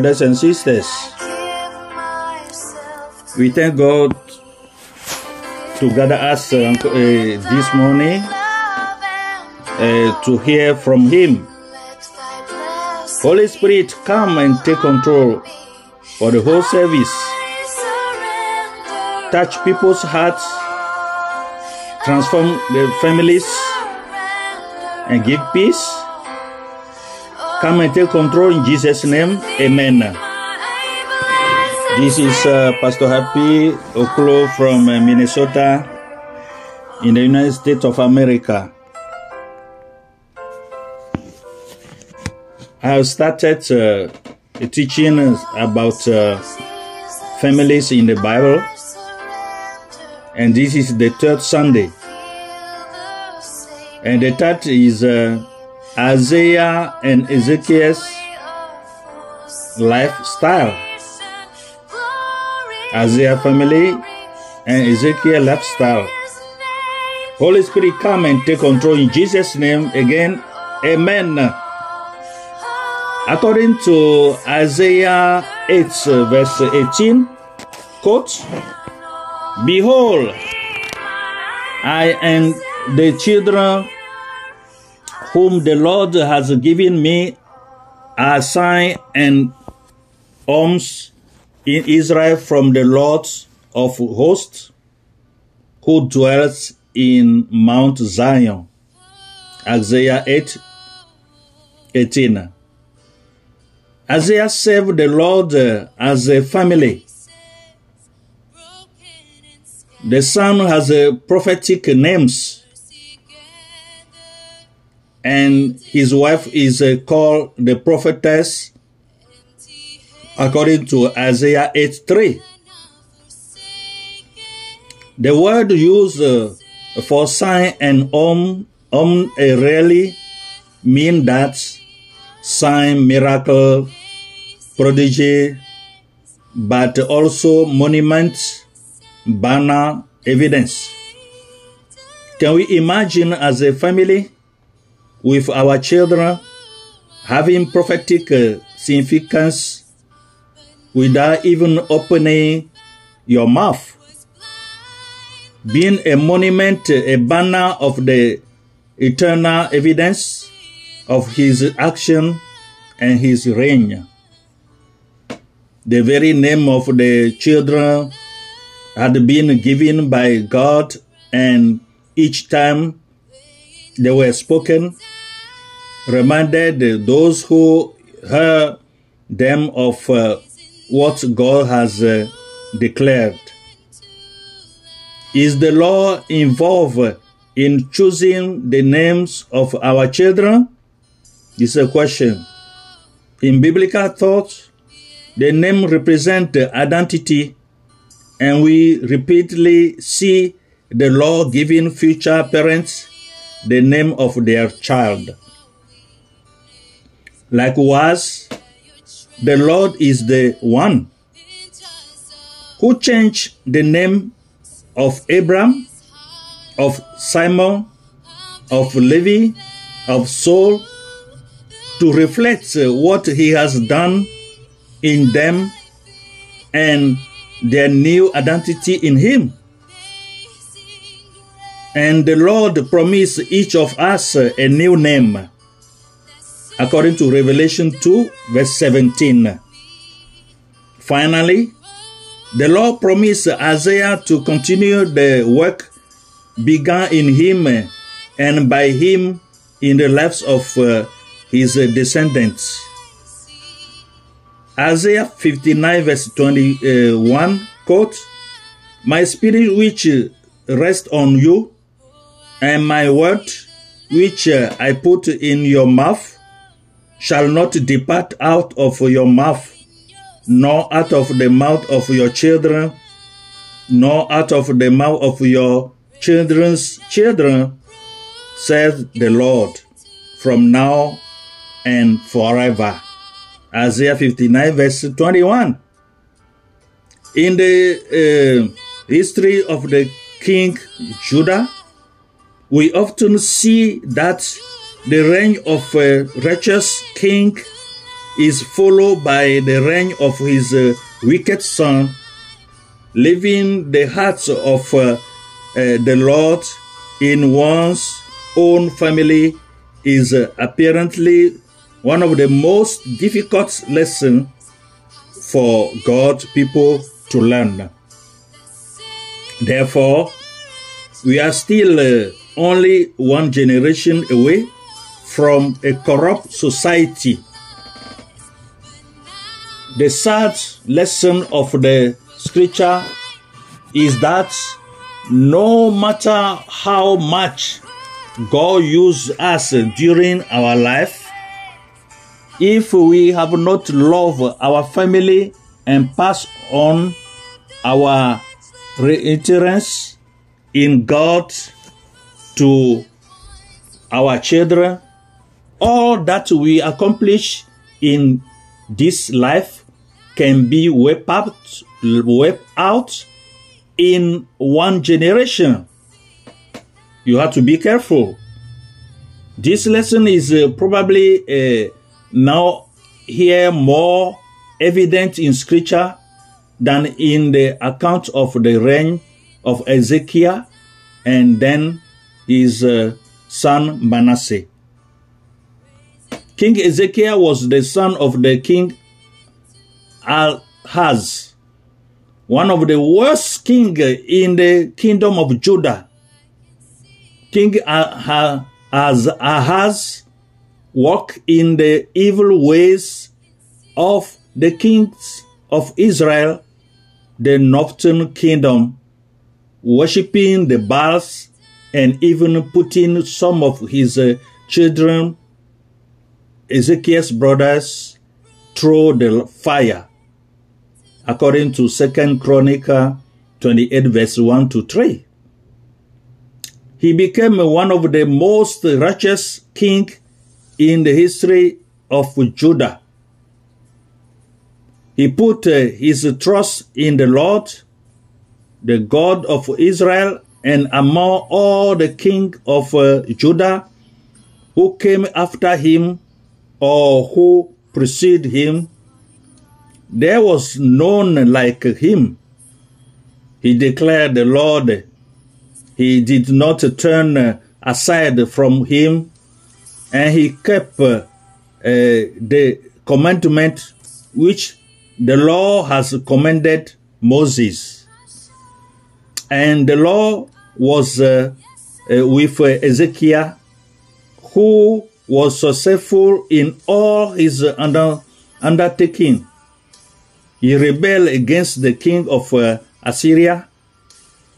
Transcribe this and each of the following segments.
brothers and sisters. We thank God to gather us uh, uh, this morning uh, to hear from Him. Holy Spirit, come and take control for the whole service. Touch people's hearts, transform their families, and give peace. Come and take control in Jesus' name. Amen. This is uh, Pastor Happy Oklo from uh, Minnesota in the United States of America. I have started uh, teaching about uh, families in the Bible, and this is the third Sunday. And the third is uh, Isaiah and Ezekiel's lifestyle. Isaiah family and Ezekiel lifestyle. Holy Spirit, come and take control in Jesus' name again. Amen. According to Isaiah 8, verse 18, quote, Behold, I am the children whom the Lord has given me a sign and alms in Israel from the Lord of hosts who dwells in Mount Zion. Isaiah 8 18. Isaiah served the Lord uh, as a family. The son has a prophetic names and his wife is uh, called the prophetess according to Isaiah 8 3. The word used uh, for sign and om, om really mean that sign, miracle, prodigy, but also monument, banner, evidence. Can we imagine as a family with our children having prophetic uh, significance without even opening your mouth? Being a monument, a banner of the eternal evidence of his action and his reign. The very name of the children had been given by God, and each time they were spoken, reminded those who heard them of uh, what God has uh, declared. Is the law involved in choosing the names of our children? This is a question. In biblical thought, the name represents identity, and we repeatedly see the law giving future parents the name of their child. Likewise, the Lord is the one who changed the name of Abram, of Simon, of Levi, of Saul to reflect uh, what he has done in them and their new identity in him. And the Lord promised each of us a new name according to Revelation 2, verse 17. Finally, the Lord promised Isaiah to continue the work begun in him and by him in the lives of uh, his descendants. Isaiah 59, verse 21, quote, My spirit which rests on you, and my word which I put in your mouth, shall not depart out of your mouth, nor out of the mouth of your children, nor out of the mouth of your children's children, says the Lord, from now and forever. Isaiah 59, verse 21. In the uh, history of the king Judah, we often see that the reign of a righteous king is followed by the reign of his uh, wicked son, leaving the hearts of uh, uh, the Lord in one's own family is uh, apparently one of the most difficult lessons for God's people to learn. Therefore, we are still uh, only one generation away from a corrupt society. The sad lesson of the scripture is that no matter how much God used us during our life, if we have not loved our family and passed on our reiterance in God to our children, all that we accomplish in this life can be wiped out, wiped out in one generation. You have to be careful. This lesson is uh, probably uh, now here more evident in scripture than in the account of the reign of Ezekiel and then his uh, son Manasseh. King Ezekiel was the son of the king Ahaz, one of the worst king in the kingdom of Judah. King Ahaz Ahaz walked in the evil ways of the kings of Israel, the northern kingdom, worshipping the Baals and even putting some of his uh, children, Ezekiel's brothers, through the fire, according to Second Chronicle 28 verse 1 to 3. He became one of the most righteous king in the history of Judah. He put uh, his trust in the Lord, the God of Israel, and among all the king of uh, Judah who came after him or who preceded him, there was none like him. He declared the Lord. He did not turn aside from him, and he kept uh, the commandment which the law has commanded Moses. And the law was uh, uh, with Ezekiel, who was successful in all his under, undertaking. He rebelled against the king of uh, Assyria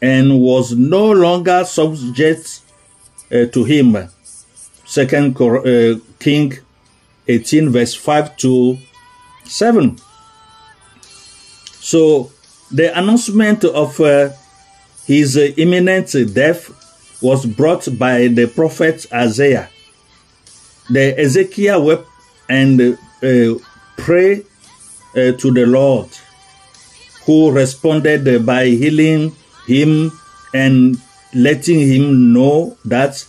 and was no longer subject uh, to him. Second uh, King 18 verse 5 to 7. So the announcement of uh, his imminent death was brought by the prophet Isaiah. The Ezekiel wept and uh, prayed uh, to the Lord, who responded by healing him and letting him know that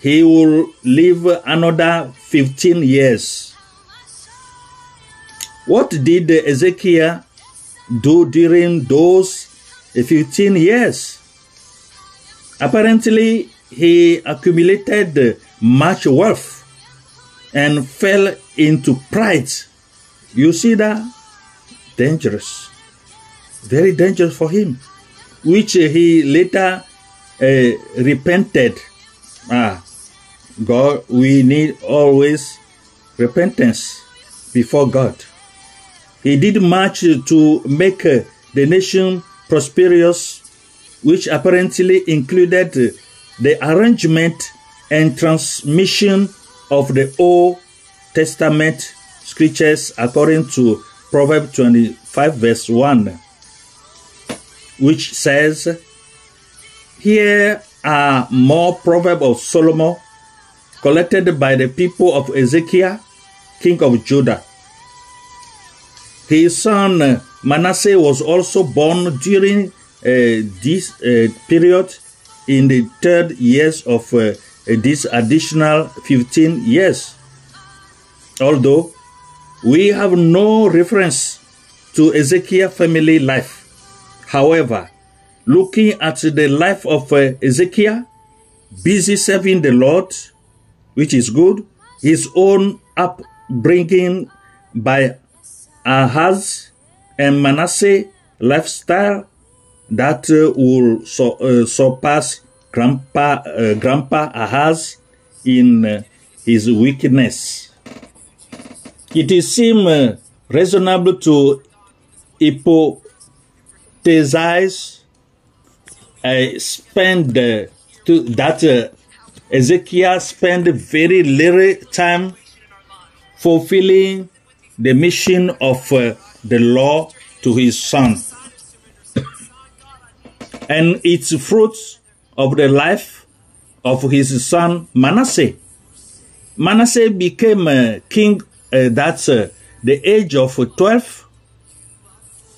he will live another 15 years. What did Ezekiel do during those 15 years. Apparently, he accumulated much wealth and fell into pride. You see that? Dangerous. Very dangerous for him, which he later uh, repented. Ah, God, we need always repentance before God. He did much to make uh, the nation prosperous, which apparently included uh, the arrangement and transmission of the Old Testament scriptures according to Proverbs 25, verse 1, which says, Here are more Proverbs of Solomon collected by the people of Ezekiel, king of Judah. His son Manasseh was also born during uh, this uh, period in the third years of uh, this additional 15 years. Although we have no reference to Ezekiel family life. However, looking at the life of uh, Ezekiel, busy serving the Lord, which is good, his own upbringing by Ahaz and Manasseh lifestyle that uh, will uh, surpass Grandpa, uh, Grandpa Ahaz in uh, his wickedness. It is seem uh, reasonable to hypothesize uh, spend uh, to, that uh, Ezekiel spent very little time fulfilling the mission of the law to his son. and its fruits of the life of his son Manasseh. Manasseh became a king uh, at uh, the age of 12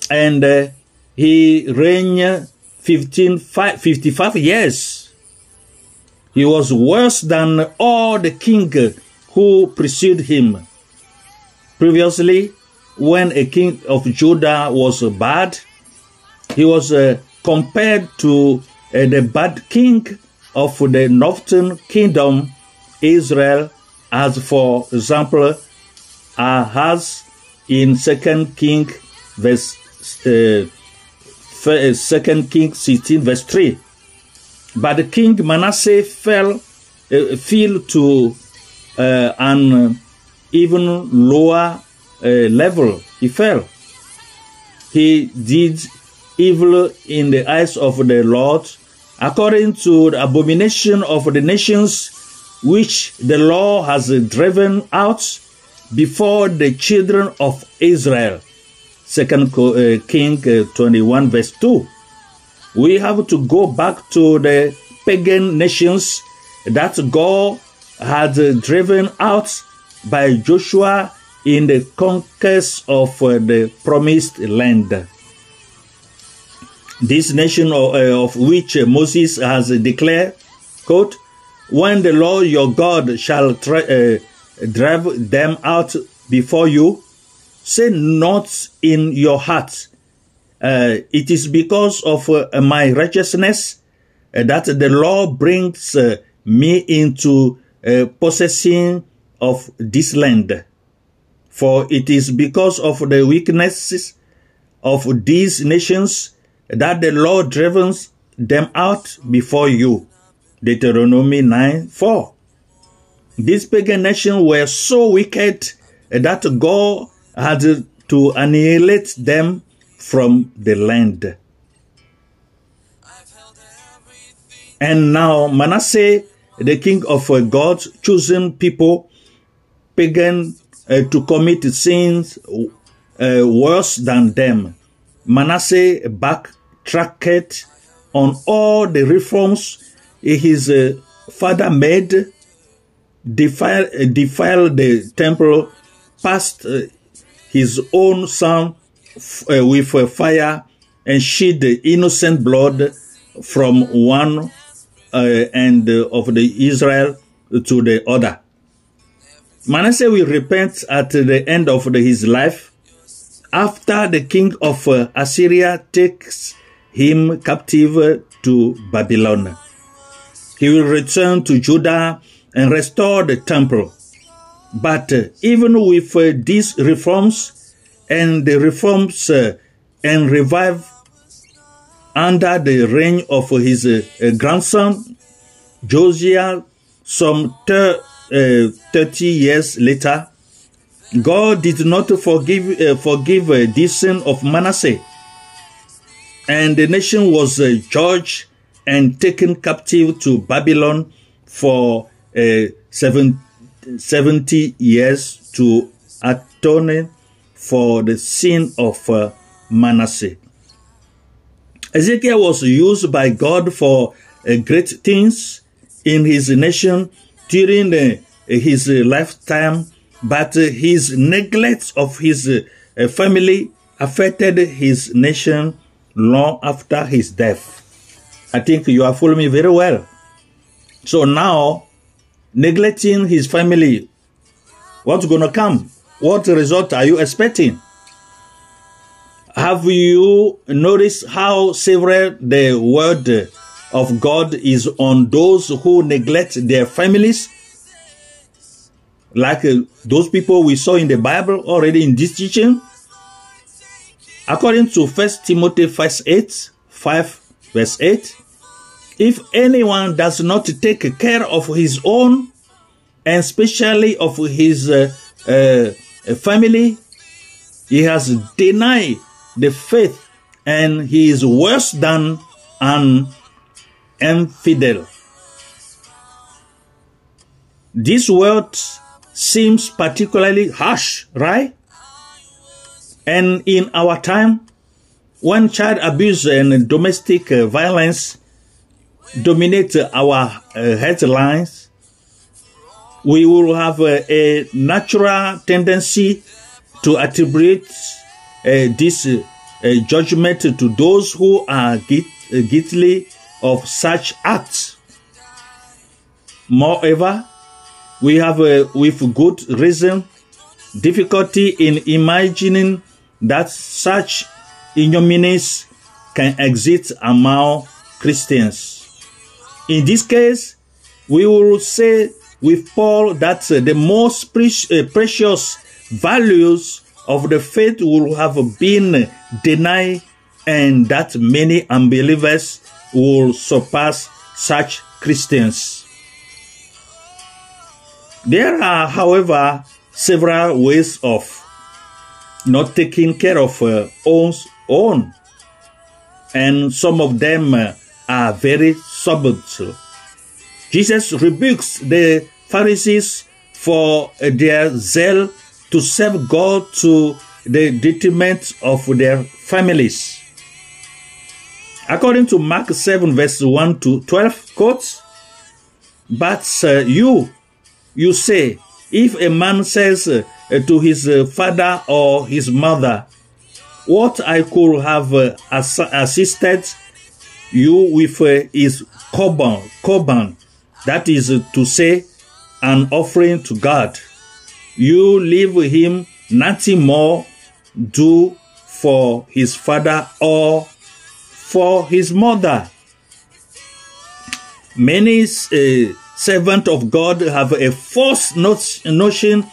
and uh, he reigned 15, 55 years. He was worse than all the king who preceded him. Previously, when a king of Judah was bad, he was uh, compared to uh, the bad king of the northern kingdom, Israel, as for example, Ahaz in Second King verse uh, uh, Second King 16 verse 3. But the King Manasseh fell uh, fell to uh, an even lower uh, level. He fell. He did evil in the eyes of the Lord, according to the abomination of the nations which the law has driven out before the children of Israel. Second uh, King uh, 21 verse 2. We have to go back to the pagan nations that God had driven out by Joshua in the conquest of uh, the promised land. This nation of, uh, of which Moses has declared, quote, when the Lord your God shall uh, drive them out before you, say not in your heart, uh, it is because of my righteousness that the Lord brings me into possessing of this land. For it is because of the weaknesses of these nations that the Lord drives them out before you. Deuteronomy 9 4. These pagan nations were so wicked that God had to annihilate them from the land. And now Manasseh, the king of God's chosen people, pagan uh, to commit sins uh, worse than them. Manasseh backtracked on all the reforms his uh, father made, defiled, defiled the temple, passed uh, his own son uh, with fire, and shed the innocent blood from one uh, end of the Israel to the other. Manasseh will repent at the end of his life after the king of uh, Assyria takes him captive to Babylon. He will return to Judah and restore the temple. But even with these reforms and the reforms uh, and revive under the reign of his uh, grandson Josiah, some uh, 30 years later, God did not forgive forgive the sin of Manasseh, and the nation was uh, judged and taken captive to Babylon for uh, seven, 70 years to atone for the sin of uh, Manasseh. Ezekiel was used by God for uh, great things in his nation during the, his lifetime but his neglect of his uh, family affected his nation long after his death. I think you are following me very well. So now neglecting his family, what's going to come? What result are you expecting? Have you noticed how severe the word of God is on those who neglect their families? Like uh, those people we saw in the Bible already in this teaching. According to 1 Timothy 5 8, 5 verse 8, if anyone does not take care of his own and especially of his uh, uh, family, he has denied the faith and he is worse than an infidel. This word seems particularly harsh, right? And in our time, when child abuse and domestic violence dominate our uh, headlines, we will have a, a natural tendency to attribute uh, this uh, judgment to those who are guilty of such acts. Moreover, we have, uh, with good reason, difficulty in imagining that such ignominies can exist among Christians. In this case, we will say with Paul that uh, the most pre- uh, precious values of the faith will have been denied and that many unbelievers will surpass such Christians. There are, however, several ways of not taking care of uh, one's own, and some of them uh, are very subtle. Jesus rebukes the Pharisees for uh, their zeal to serve God to the detriment of their families. According to Mark 7, verse 1 to 12, quotes, But uh, you, you say, if a man says to his uh, father or his mother, What I could have uh, ass- assisted you with uh, is korban, korban, that is to say, an offering to God. You leave him nothing more do for his father or for his mother. Many uh, servants of God have a false notion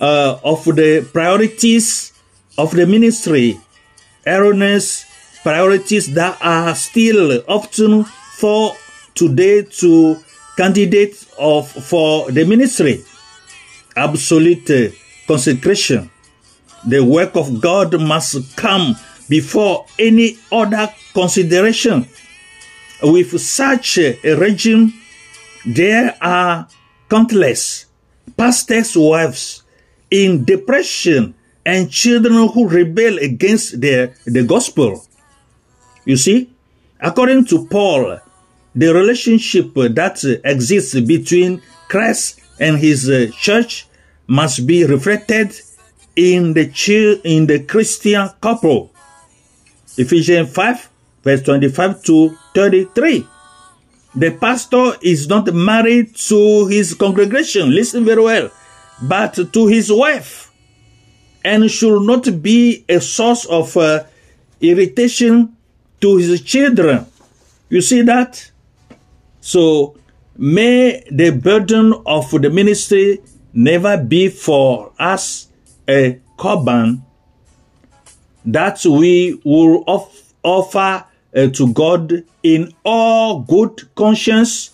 uh, of the priorities of the ministry, erroneous priorities that are still often for today to candidates of for the ministry absolute consecration. The work of God must come before any other consideration. With such a regime, there are countless pastors' wives in depression and children who rebel against the, the gospel. You see, according to Paul, the relationship that exists between Christ and his uh, church must be reflected in the in the Christian couple. Ephesians 5 verse 25 to 33. The pastor is not married to his congregation, listen very well, but to his wife, and should not be a source of uh, irritation to his children. You see that? So, may the burden of the ministry never be for us a korban that we will off- offer uh, to God in all good conscience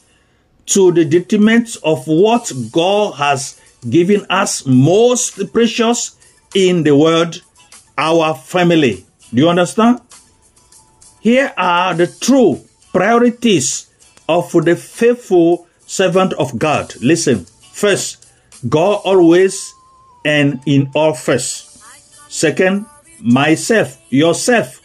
to the detriment of what God has given us most precious in the world, our family. Do you understand? Here are the true priorities of the faithful servant of God. Listen, first, God always and in all first. Second, myself, yourself,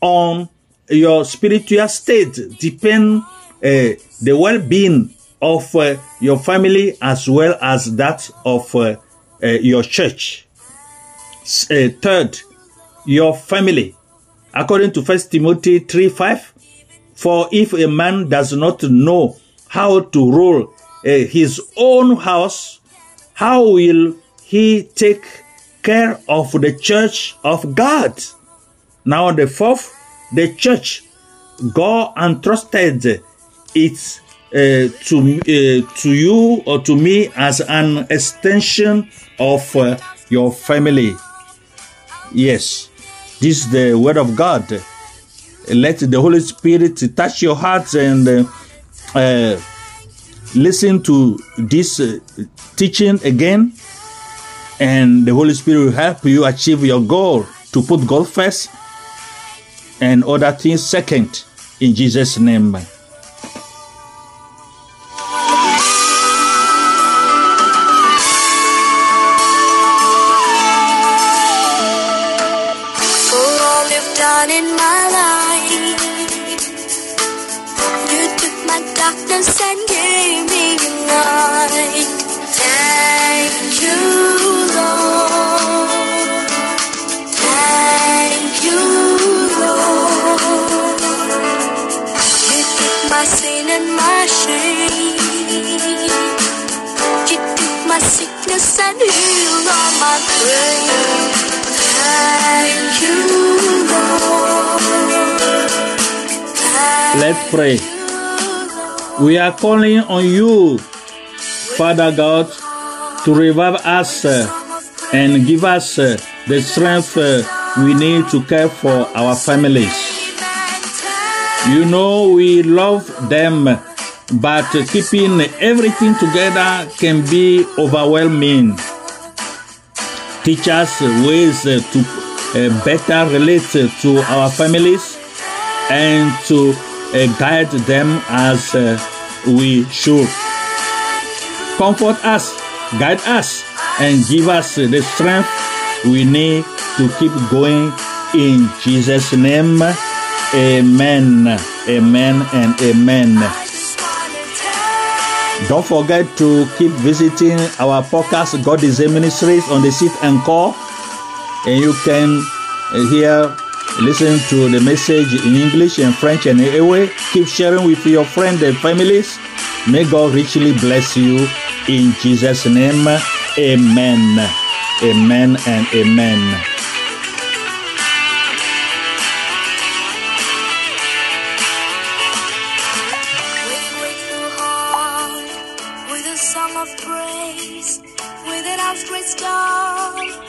on your spiritual state depend uh, the well-being of uh, your family as well as that of uh, uh your church. Uh, third, your family. According to First Timothy 3 5, for if a man does not know how to rule uh, his own house, how will he take care of the church of God? Now, the fourth, the church, God entrusted it uh, to uh, to you or to me as an extension of uh, your family. Yes, this is the word of God. Let the Holy Spirit touch your hearts and uh, uh, listen to this teaching again, and the Holy Spirit will help you achieve your goal to put God first and other things second. In Jesus' name. Let's pray. We are calling on you, Father God, to revive us uh, and give us uh, the strength uh, we need to care for our families. You know we love them, but keeping everything together can be overwhelming. Teach us ways to uh, better relate to our families and to uh, guide them as uh, we should. Comfort us, guide us, and give us the strength we need to keep going in Jesus' name. Amen. Amen and amen. Don't forget to keep visiting our podcast, God is a Ministries, on the seat and call. And you can uh, hear, listen to the message in English and French and anyway. Keep sharing with your friends and families. May God richly bless you in Jesus' name. Amen. Amen and amen.